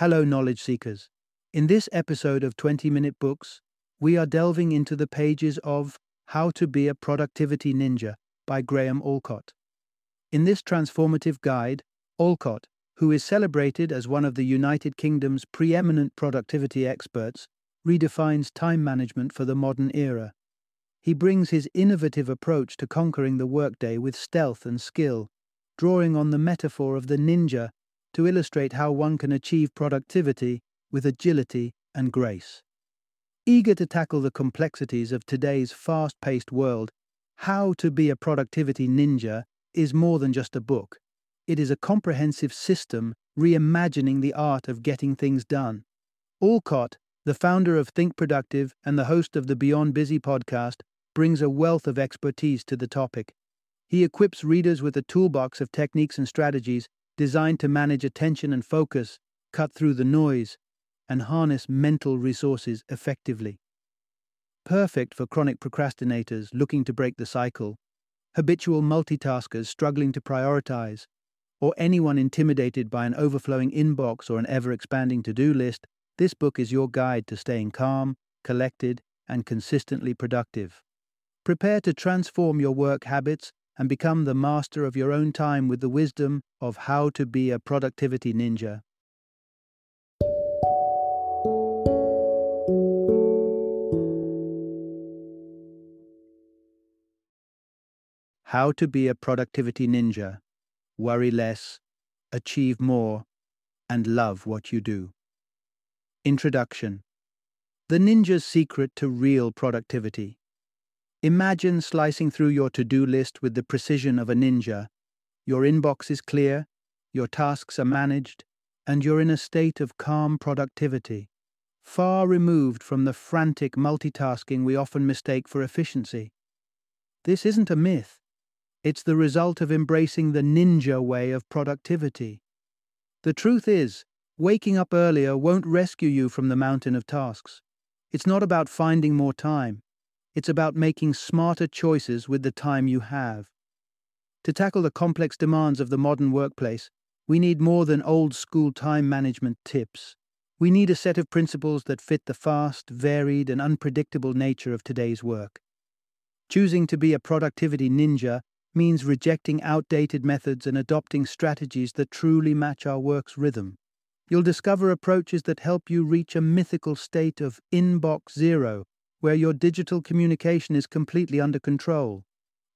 Hello, knowledge seekers. In this episode of 20 Minute Books, we are delving into the pages of How to Be a Productivity Ninja by Graham Allcott. In this transformative guide, Allcott, who is celebrated as one of the United Kingdom's preeminent productivity experts, redefines time management for the modern era. He brings his innovative approach to conquering the workday with stealth and skill, drawing on the metaphor of the ninja to illustrate how one can achieve productivity with agility and grace. Eager to tackle the complexities of today's fast paced world, How to Be a Productivity Ninja is more than just a book. It is a comprehensive system reimagining the art of getting things done. Allcott, the founder of Think Productive and the host of the Beyond Busy podcast, brings a wealth of expertise to the topic. He equips readers with a toolbox of techniques and strategies designed to manage attention and focus, cut through the noise, and harness mental resources effectively. Perfect for chronic procrastinators looking to break the cycle, habitual multitaskers struggling to prioritize, or anyone intimidated by an overflowing inbox or an ever expanding to do list, this book is your guide to staying calm, collected, and consistently productive. Prepare to transform your work habits and become the master of your own time with the wisdom of how to be a productivity ninja. How to be a productivity ninja. Worry less, achieve more, and love what you do. Introduction The Ninja's Secret to Real Productivity. Imagine slicing through your to do list with the precision of a ninja. Your inbox is clear, your tasks are managed, and you're in a state of calm productivity, far removed from the frantic multitasking we often mistake for efficiency. This isn't a myth. It's the result of embracing the ninja way of productivity. The truth is, waking up earlier won't rescue you from the mountain of tasks. It's not about finding more time. It's about making smarter choices with the time you have. To tackle the complex demands of the modern workplace, we need more than old school time management tips. We need a set of principles that fit the fast, varied, and unpredictable nature of today's work. Choosing to be a productivity ninja means rejecting outdated methods and adopting strategies that truly match our work's rhythm. You'll discover approaches that help you reach a mythical state of inbox zero, where your digital communication is completely under control.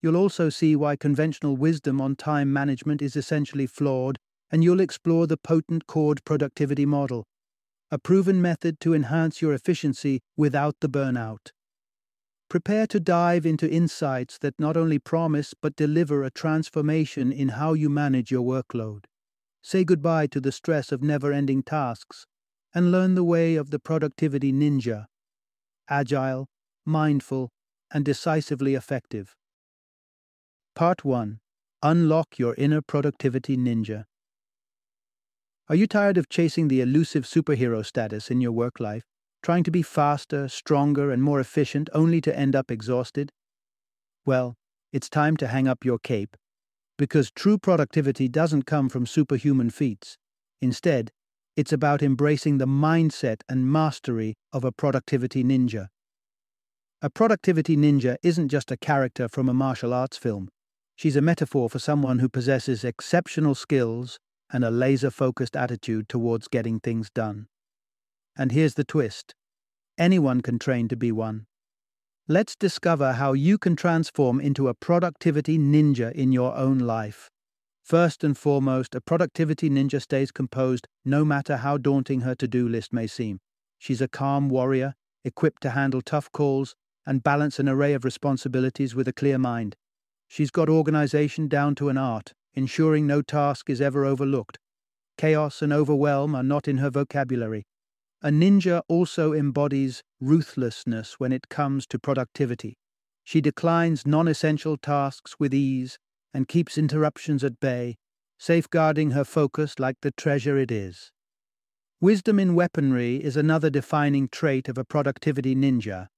You'll also see why conventional wisdom on time management is essentially flawed, and you'll explore the potent CORD productivity model, a proven method to enhance your efficiency without the burnout. Prepare to dive into insights that not only promise but deliver a transformation in how you manage your workload. Say goodbye to the stress of never ending tasks and learn the way of the productivity ninja agile, mindful, and decisively effective. Part 1 Unlock Your Inner Productivity Ninja. Are you tired of chasing the elusive superhero status in your work life? trying to be faster, stronger, and more efficient only to end up exhausted? Well, it's time to hang up your cape. Because true productivity doesn't come from superhuman feats. Instead, it's about embracing the mindset and mastery of a productivity ninja. A productivity ninja isn't just a character from a martial arts film. She's a metaphor for someone who possesses exceptional skills and a laser focused attitude towards getting things done. And here's the twist anyone can train to be one. Let's discover how you can transform into a productivity ninja in your own life. First and foremost, a productivity ninja stays composed no matter how daunting her to do list may seem. She's a calm warrior, equipped to handle tough calls and balance an array of responsibilities with a clear mind. She's got organization down to an art, ensuring no task is ever overlooked. Chaos and overwhelm are not in her vocabulary, a ninja also embodies ruthlessness when it comes to productivity. She declines non essential tasks with ease and keeps interruptions at bay, safeguarding her focus like the treasure it is. Wisdom in weaponry is another defining trait of a productivity ninja.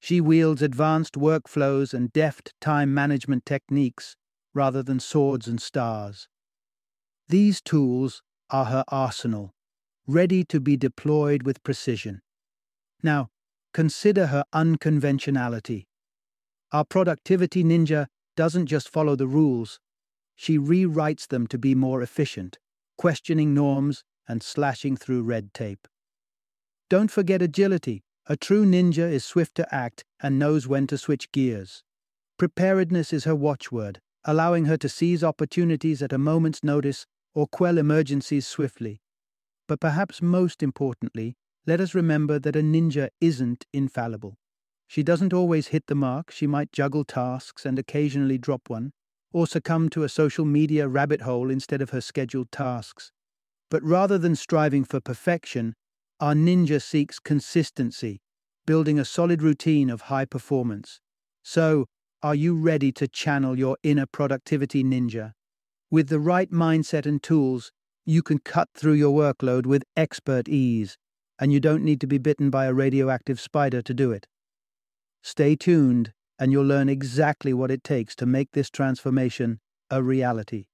She wields advanced workflows and deft time management techniques rather than swords and stars. These tools are her arsenal, ready to be deployed with precision. Now, consider her unconventionality. Our productivity ninja doesn't just follow the rules, she rewrites them to be more efficient, questioning norms and slashing through red tape. Don't forget agility. A true ninja is swift to act and knows when to switch gears. Preparedness is her watchword, allowing her to seize opportunities at a moment's notice or quell emergencies swiftly. But perhaps most importantly, let us remember that a ninja isn't infallible. She doesn't always hit the mark, she might juggle tasks and occasionally drop one, or succumb to a social media rabbit hole instead of her scheduled tasks. But rather than striving for perfection, our ninja seeks consistency, building a solid routine of high performance. So, are you ready to channel your inner productivity ninja? With the right mindset and tools, you can cut through your workload with expert ease, and you don't need to be bitten by a radioactive spider to do it. Stay tuned, and you'll learn exactly what it takes to make this transformation a reality.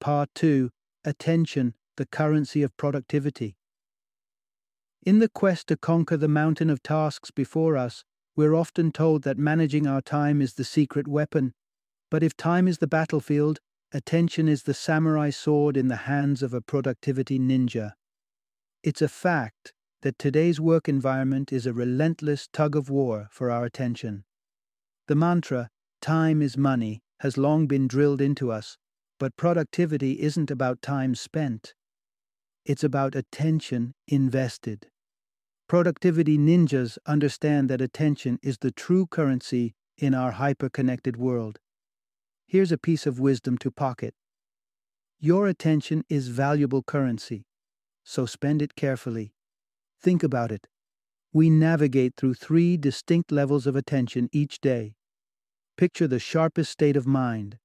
Part 2 Attention, the currency of productivity. In the quest to conquer the mountain of tasks before us, we're often told that managing our time is the secret weapon. But if time is the battlefield, attention is the samurai sword in the hands of a productivity ninja. It's a fact that today's work environment is a relentless tug of war for our attention. The mantra, time is money, has long been drilled into us, but productivity isn't about time spent. It's about attention invested. Productivity ninjas understand that attention is the true currency in our hyper-connected world. Here's a piece of wisdom to pocket. Your attention is valuable currency, so spend it carefully. Think about it. We navigate through three distinct levels of attention each day. Picture the sharpest state of mind.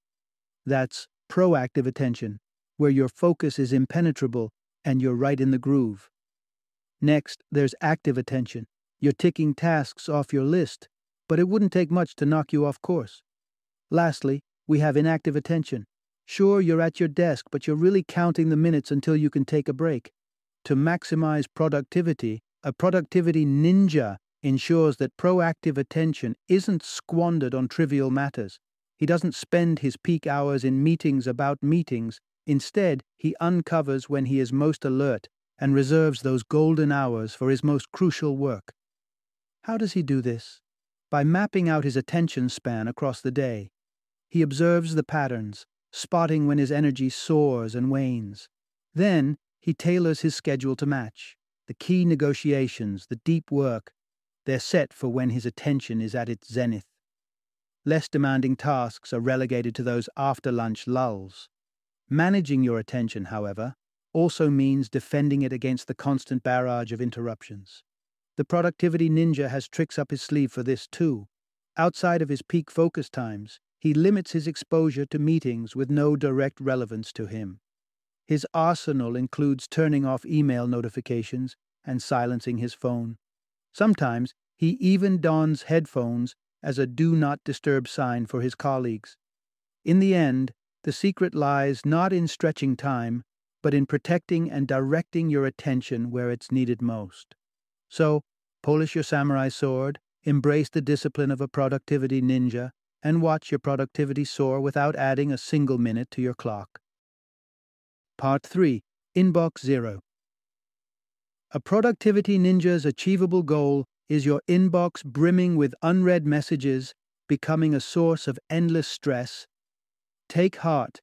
That's proactive attention, where your focus is impenetrable and you're right in the groove. Next, there's active attention. You're ticking tasks off your list, but it wouldn't take much to knock you off course. Lastly, we have inactive attention. Sure, you're at your desk, but you're really counting the minutes until you can take a break. To maximize productivity, a productivity ninja ensures that proactive attention isn't squandered on trivial matters. He doesn't spend his peak hours in meetings about meetings. Instead, he uncovers when he is most alert and reserves those golden hours for his most crucial work. How does he do this? By mapping out his attention span across the day. He observes the patterns, spotting when his energy soars and wanes. Then, he tailors his schedule to match. The key negotiations, the deep work, they're set for when his attention is at its zenith. Less demanding tasks are relegated to those after lunch lulls. Managing your attention, however, also means defending it against the constant barrage of interruptions. The productivity ninja has tricks up his sleeve for this too. Outside of his peak focus times, he limits his exposure to meetings with no direct relevance to him. His arsenal includes turning off email notifications and silencing his phone. Sometimes he even dons headphones as a do not disturb sign for his colleagues. In the end, the secret lies not in stretching time, but in protecting and directing your attention where it's needed most. So, polish your samurai sword, embrace the discipline of a productivity ninja, and watch your productivity soar without adding a single minute to your clock. Part 3 Inbox Zero A productivity ninja's achievable goal is your inbox brimming with unread messages, becoming a source of endless stress. Take heart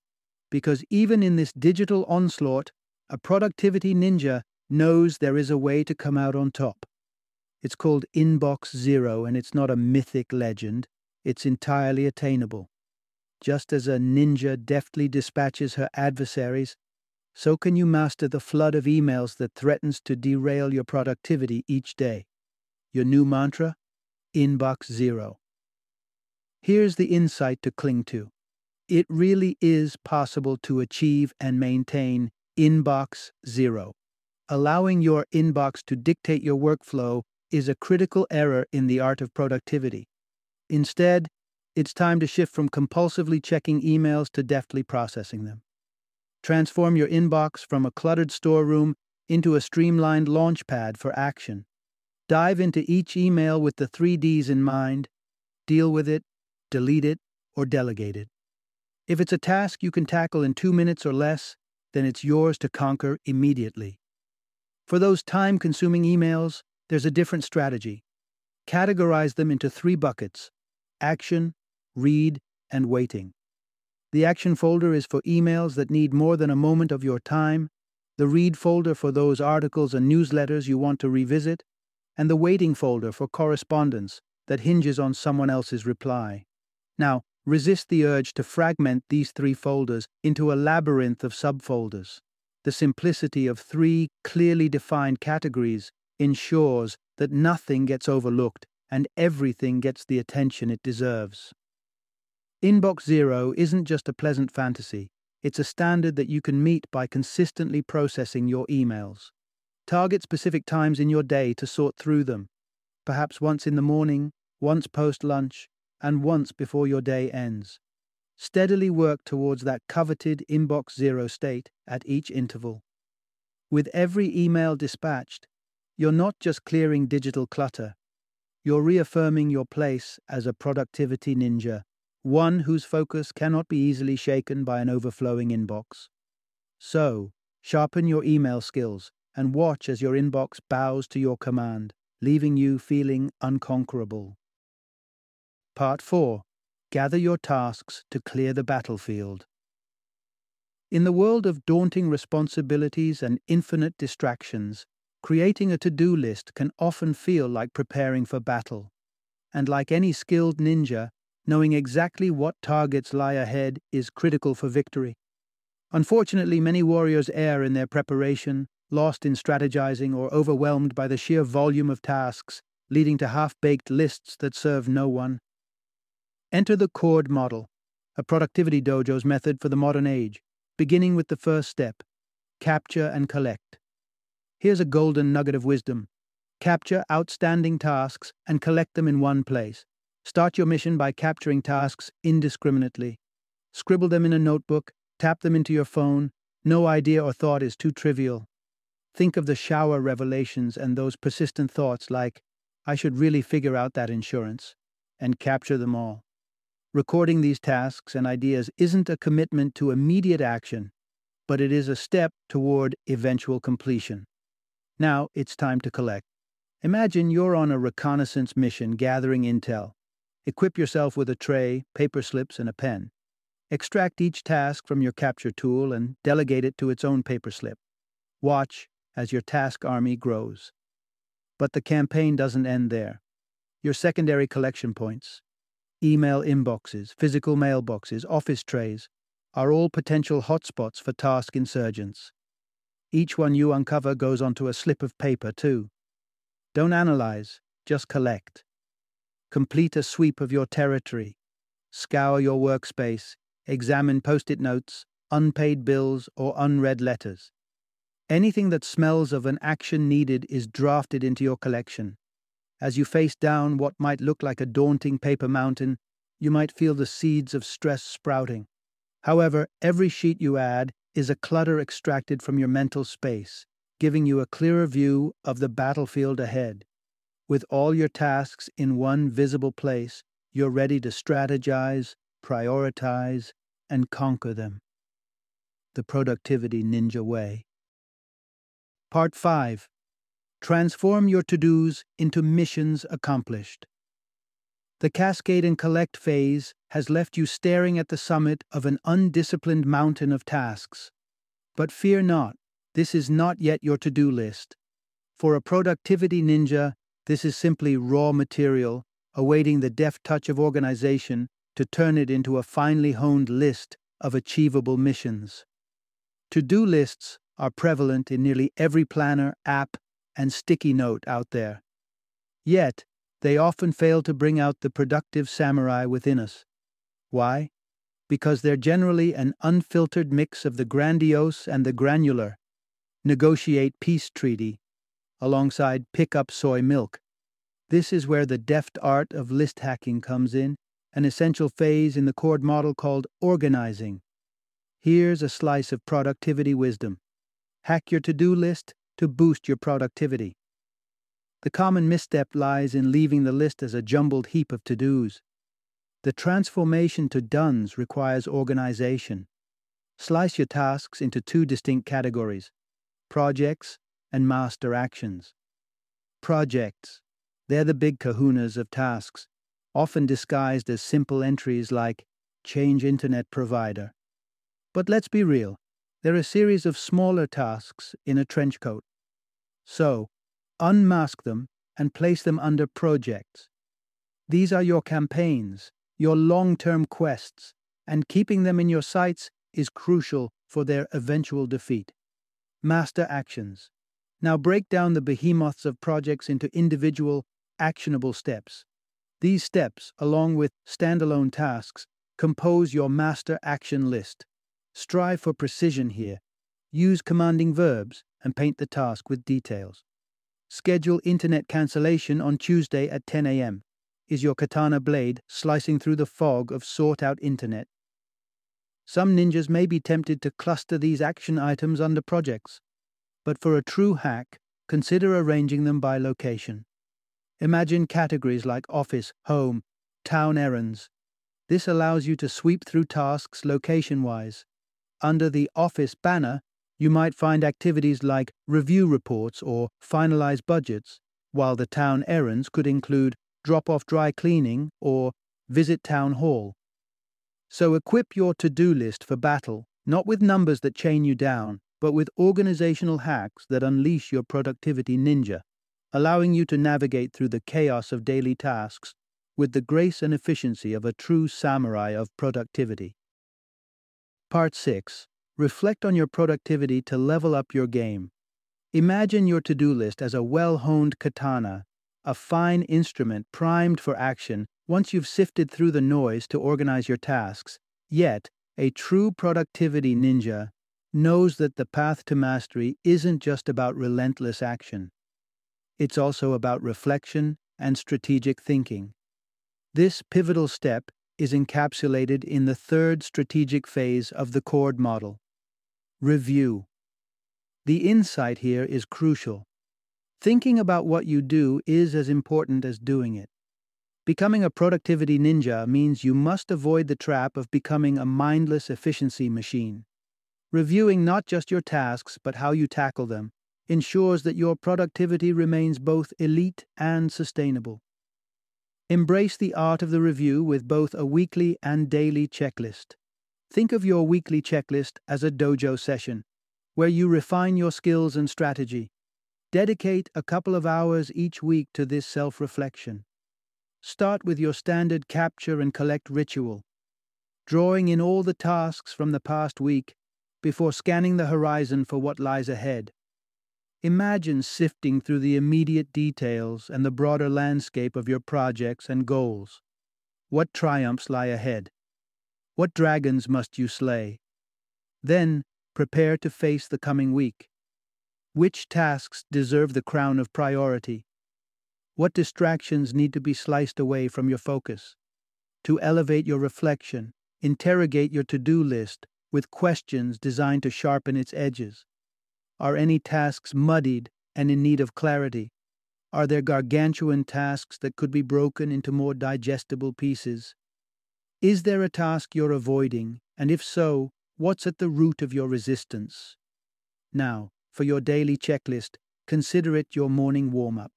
because even in this digital onslaught, a productivity ninja knows there is a way to come out on top. It's called Inbox Zero, and it's not a mythic legend, it's entirely attainable. Just as a ninja deftly dispatches her adversaries, so can you master the flood of emails that threatens to derail your productivity each day. Your new mantra? Inbox Zero. Here's the insight to cling to it really is possible to achieve and maintain inbox zero. Allowing your inbox to dictate your workflow is a critical error in the art of productivity. Instead, it's time to shift from compulsively checking emails to deftly processing them. Transform your inbox from a cluttered storeroom into a streamlined launchpad for action. Dive into each email with the three Ds in mind deal with it, delete it, or delegate it. If it's a task you can tackle in two minutes or less, then it's yours to conquer immediately. For those time consuming emails, there's a different strategy. Categorize them into three buckets action, read, and waiting. The action folder is for emails that need more than a moment of your time, the read folder for those articles and newsletters you want to revisit, and the waiting folder for correspondence that hinges on someone else's reply. Now, resist the urge to fragment these three folders into a labyrinth of subfolders. The simplicity of three clearly defined categories ensures that nothing gets overlooked and everything gets the attention it deserves. Inbox Zero isn't just a pleasant fantasy, it's a standard that you can meet by consistently processing your emails. Target specific times in your day to sort through them, perhaps once in the morning, once post lunch, and once before your day ends. Steadily work towards that coveted inbox zero state at each interval. With every email dispatched, you're not just clearing digital clutter, you're reaffirming your place as a productivity ninja, one whose focus cannot be easily shaken by an overflowing inbox. So, sharpen your email skills and watch as your inbox bows to your command, leaving you feeling unconquerable. Part 4 Gather your tasks to clear the battlefield. In the world of daunting responsibilities and infinite distractions, creating a to do list can often feel like preparing for battle. And like any skilled ninja, knowing exactly what targets lie ahead is critical for victory. Unfortunately, many warriors err in their preparation, lost in strategizing, or overwhelmed by the sheer volume of tasks, leading to half baked lists that serve no one. Enter the CORD model, a productivity dojo's method for the modern age, beginning with the first step capture and collect. Here's a golden nugget of wisdom capture outstanding tasks and collect them in one place. Start your mission by capturing tasks indiscriminately. Scribble them in a notebook, tap them into your phone. No idea or thought is too trivial. Think of the shower revelations and those persistent thoughts like, I should really figure out that insurance, and capture them all. Recording these tasks and ideas isn't a commitment to immediate action, but it is a step toward eventual completion. Now it's time to collect. Imagine you're on a reconnaissance mission gathering intel. Equip yourself with a tray, paper slips, and a pen. Extract each task from your capture tool and delegate it to its own paper slip. Watch as your task army grows. But the campaign doesn't end there. Your secondary collection points, email inboxes, physical mailboxes, office trays, are all potential hotspots for task insurgents. Each one you uncover goes onto a slip of paper, too. Don't analyze, just collect. Complete a sweep of your territory. Scour your workspace, examine post it notes, unpaid bills, or unread letters. Anything that smells of an action needed is drafted into your collection. As you face down what might look like a daunting paper mountain, you might feel the seeds of stress sprouting. However, every sheet you add is a clutter extracted from your mental space, giving you a clearer view of the battlefield ahead. With all your tasks in one visible place, you're ready to strategize, prioritize, and conquer them. The Productivity Ninja Way. Part 5 Transform your to dos into missions accomplished. The cascade and collect phase has left you staring at the summit of an undisciplined mountain of tasks. But fear not, this is not yet your to do list. For a productivity ninja, this is simply raw material awaiting the deft touch of organization to turn it into a finely honed list of achievable missions. To do lists are prevalent in nearly every planner, app, and sticky note out there. Yet, they often fail to bring out the productive samurai within us. Why? Because they're generally an unfiltered mix of the grandiose and the granular. Negotiate peace treaty, alongside pick up soy milk. This is where the deft art of list hacking comes in, an essential phase in the CORD model called organizing. Here's a slice of productivity wisdom. Hack your to do list to boost your productivity. The common misstep lies in leaving the list as a jumbled heap of to dos. The transformation to dones requires organization. Slice your tasks into two distinct categories projects and master actions. Projects. They're the big kahunas of tasks, often disguised as simple entries like change internet provider. But let's be real, they're a series of smaller tasks in a trench coat. So, unmask them and place them under projects. These are your campaigns, your long term quests, and keeping them in your sights is crucial for their eventual defeat. Master actions. Now break down the behemoths of projects into individual, actionable steps. These steps, along with standalone tasks, compose your master action list. Strive for precision here. Use commanding verbs and paint the task with details. Schedule internet cancellation on Tuesday at 10 a.m. Is your katana blade slicing through the fog of sought out internet? Some ninjas may be tempted to cluster these action items under projects, but for a true hack, consider arranging them by location. Imagine categories like office, home, town errands. This allows you to sweep through tasks location wise. Under the office banner, you might find activities like review reports or finalize budgets, while the town errands could include drop off dry cleaning or visit town hall. So equip your to do list for battle, not with numbers that chain you down, but with organizational hacks that unleash your productivity ninja, allowing you to navigate through the chaos of daily tasks with the grace and efficiency of a true samurai of productivity. Part 6 Reflect on your productivity to level up your game. Imagine your to do list as a well honed katana, a fine instrument primed for action once you've sifted through the noise to organize your tasks. Yet, a true productivity ninja knows that the path to mastery isn't just about relentless action. It's also about reflection and strategic thinking. This pivotal step is encapsulated in the third strategic phase of the CORD model Review. The insight here is crucial. Thinking about what you do is as important as doing it. Becoming a productivity ninja means you must avoid the trap of becoming a mindless efficiency machine. Reviewing not just your tasks, but how you tackle them, ensures that your productivity remains both elite and sustainable. Embrace the art of the review with both a weekly and daily checklist. Think of your weekly checklist as a dojo session, where you refine your skills and strategy. Dedicate a couple of hours each week to this self reflection. Start with your standard capture and collect ritual, drawing in all the tasks from the past week before scanning the horizon for what lies ahead. Imagine sifting through the immediate details and the broader landscape of your projects and goals. What triumphs lie ahead? What dragons must you slay? Then prepare to face the coming week. Which tasks deserve the crown of priority? What distractions need to be sliced away from your focus? To elevate your reflection, interrogate your to do list with questions designed to sharpen its edges. Are any tasks muddied and in need of clarity? Are there gargantuan tasks that could be broken into more digestible pieces? Is there a task you're avoiding, and if so, what's at the root of your resistance? Now, for your daily checklist, consider it your morning warm up.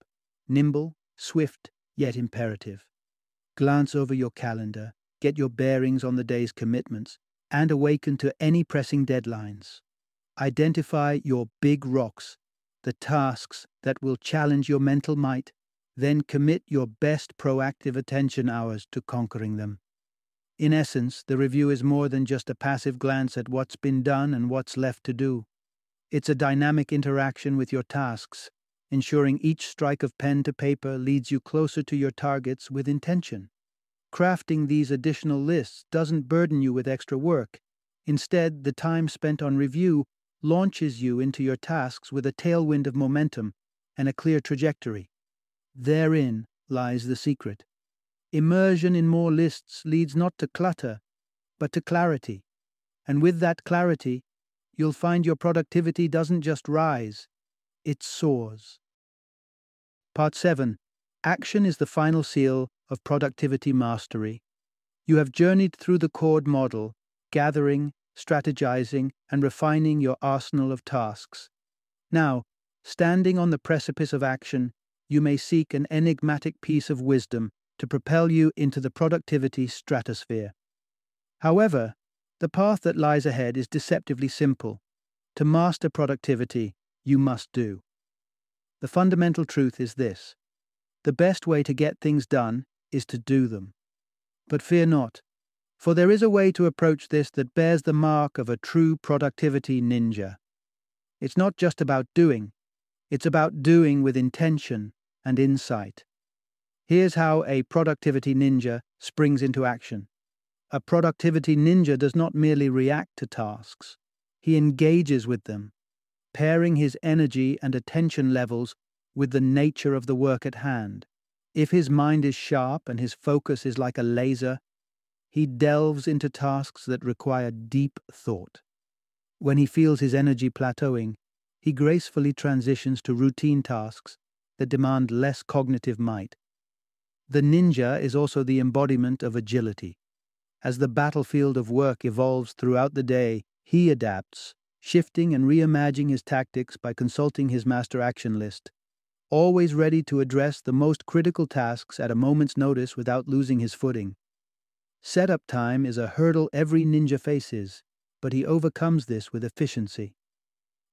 Nimble, swift, yet imperative. Glance over your calendar, get your bearings on the day's commitments, and awaken to any pressing deadlines. Identify your big rocks, the tasks that will challenge your mental might, then commit your best proactive attention hours to conquering them. In essence, the review is more than just a passive glance at what's been done and what's left to do. It's a dynamic interaction with your tasks, ensuring each strike of pen to paper leads you closer to your targets with intention. Crafting these additional lists doesn't burden you with extra work. Instead, the time spent on review launches you into your tasks with a tailwind of momentum and a clear trajectory. Therein lies the secret. Immersion in more lists leads not to clutter, but to clarity. And with that clarity, you'll find your productivity doesn't just rise, it soars. Part 7 Action is the final seal of productivity mastery. You have journeyed through the CORD model, gathering, strategizing, and refining your arsenal of tasks. Now, standing on the precipice of action, you may seek an enigmatic piece of wisdom to propel you into the productivity stratosphere. However, the path that lies ahead is deceptively simple. To master productivity, you must do. The fundamental truth is this the best way to get things done is to do them. But fear not, for there is a way to approach this that bears the mark of a true productivity ninja. It's not just about doing, it's about doing with intention and insight. Here's how a productivity ninja springs into action. A productivity ninja does not merely react to tasks, he engages with them, pairing his energy and attention levels with the nature of the work at hand. If his mind is sharp and his focus is like a laser, he delves into tasks that require deep thought. When he feels his energy plateauing, he gracefully transitions to routine tasks that demand less cognitive might. The ninja is also the embodiment of agility. As the battlefield of work evolves throughout the day, he adapts, shifting and reimagining his tactics by consulting his master action list, always ready to address the most critical tasks at a moment's notice without losing his footing. Setup time is a hurdle every ninja faces, but he overcomes this with efficiency.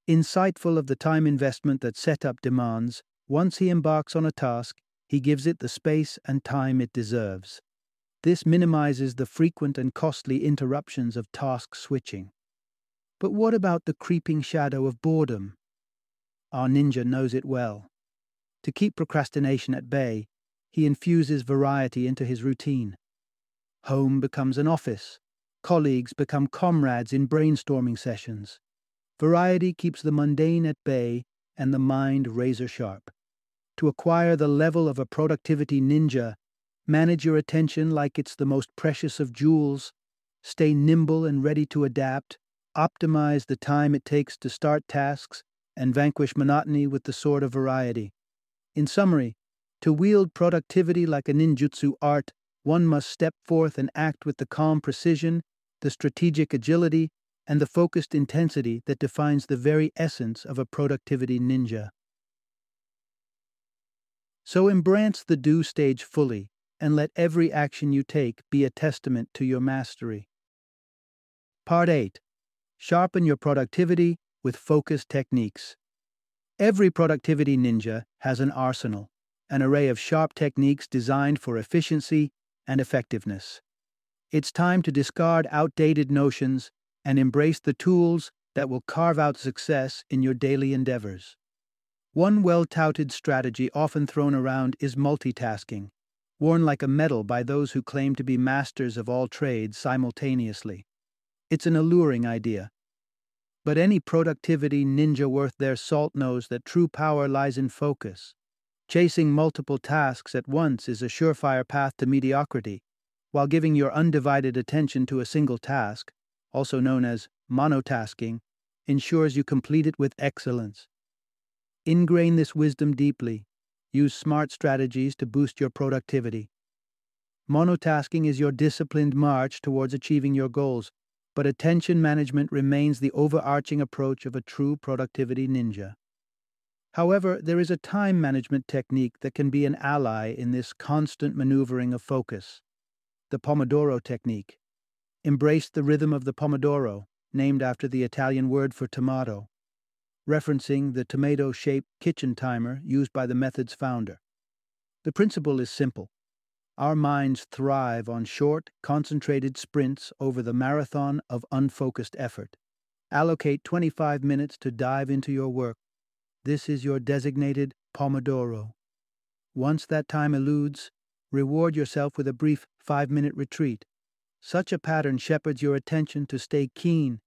Insightful of the time investment that setup demands, once he embarks on a task, he gives it the space and time it deserves. This minimizes the frequent and costly interruptions of task switching. But what about the creeping shadow of boredom? Our ninja knows it well. To keep procrastination at bay, he infuses variety into his routine. Home becomes an office. Colleagues become comrades in brainstorming sessions. Variety keeps the mundane at bay and the mind razor sharp. To acquire the level of a productivity ninja, manage your attention like it's the most precious of jewels, stay nimble and ready to adapt, optimize the time it takes to start tasks, and vanquish monotony with the sword of variety. In summary, to wield productivity like a ninjutsu art one must step forth and act with the calm precision, the strategic agility, and the focused intensity that defines the very essence of a productivity ninja. So embrace the do stage fully and let every action you take be a testament to your mastery. Part 8 Sharpen your productivity with focused techniques. Every productivity ninja has an arsenal, an array of sharp techniques designed for efficiency and effectiveness. It's time to discard outdated notions and embrace the tools that will carve out success in your daily endeavors. One well touted strategy often thrown around is multitasking, worn like a medal by those who claim to be masters of all trades simultaneously. It's an alluring idea. But any productivity ninja worth their salt knows that true power lies in focus, Chasing multiple tasks at once is a surefire path to mediocrity, while giving your undivided attention to a single task, also known as monotasking, ensures you complete it with excellence. Ingrain this wisdom deeply. Use smart strategies to boost your productivity. Monotasking is your disciplined march towards achieving your goals, but attention management remains the overarching approach of a true productivity ninja. However, there is a time management technique that can be an ally in this constant maneuvering of focus the Pomodoro technique. Embrace the rhythm of the Pomodoro, named after the Italian word for tomato, referencing the tomato shaped kitchen timer used by the method's founder. The principle is simple. Our minds thrive on short, concentrated sprints over the marathon of unfocused effort. Allocate 25 minutes to dive into your work this is your designated Pomodoro. Once that time eludes, reward yourself with a brief five minute retreat. Such a pattern shepherds your attention to stay keen,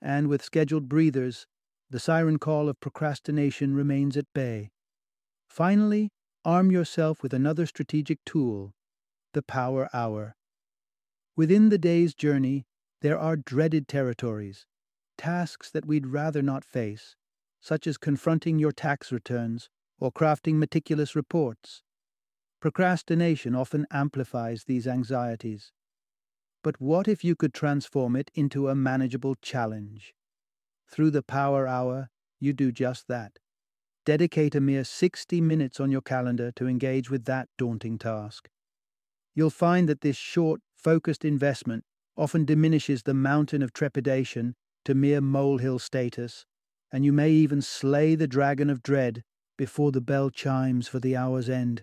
and with scheduled breathers, the siren call of procrastination remains at bay. Finally, arm yourself with another strategic tool the Power Hour. Within the day's journey, there are dreaded territories, tasks that we'd rather not face, such as confronting your tax returns or crafting meticulous reports. Procrastination often amplifies these anxieties. But what if you could transform it into a manageable challenge? Through the Power Hour, you do just that. Dedicate a mere 60 minutes on your calendar to engage with that daunting task. You'll find that this short, focused investment often diminishes the mountain of trepidation to mere molehill status, and you may even slay the dragon of dread before the bell chimes for the hour's end.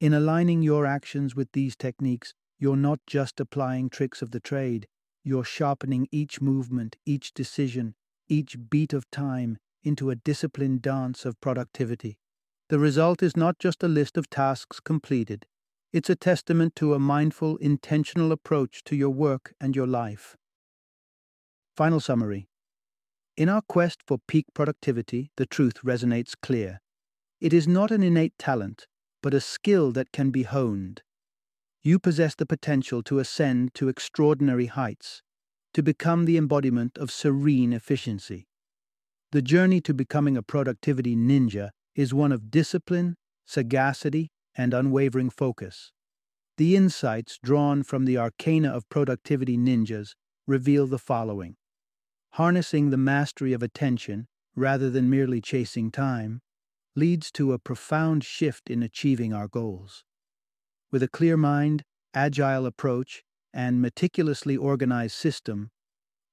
In aligning your actions with these techniques, you're not just applying tricks of the trade, you're sharpening each movement, each decision, each beat of time into a disciplined dance of productivity. The result is not just a list of tasks completed, it's a testament to a mindful, intentional approach to your work and your life. Final summary In our quest for peak productivity, the truth resonates clear. It is not an innate talent, but a skill that can be honed. You possess the potential to ascend to extraordinary heights, to become the embodiment of serene efficiency. The journey to becoming a productivity ninja is one of discipline, sagacity, and unwavering focus. The insights drawn from the arcana of productivity ninjas reveal the following Harnessing the mastery of attention, rather than merely chasing time, leads to a profound shift in achieving our goals. With a clear mind, agile approach, and meticulously organized system,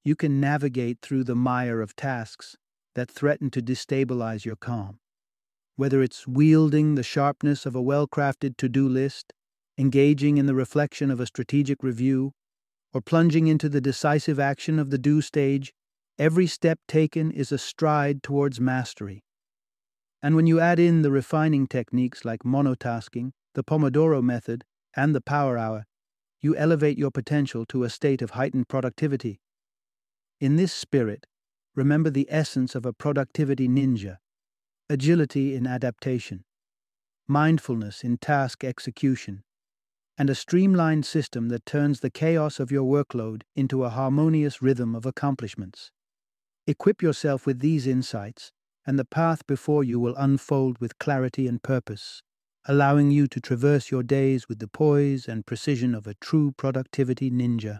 you can navigate through the mire of tasks that threaten to destabilize your calm. Whether it's wielding the sharpness of a well crafted to do list, engaging in the reflection of a strategic review, or plunging into the decisive action of the do stage, every step taken is a stride towards mastery. And when you add in the refining techniques like monotasking, the Pomodoro method, and the power hour, you elevate your potential to a state of heightened productivity. In this spirit, remember the essence of a productivity ninja agility in adaptation, mindfulness in task execution, and a streamlined system that turns the chaos of your workload into a harmonious rhythm of accomplishments. Equip yourself with these insights, and the path before you will unfold with clarity and purpose, allowing you to traverse your days with the poise and precision of a true productivity ninja.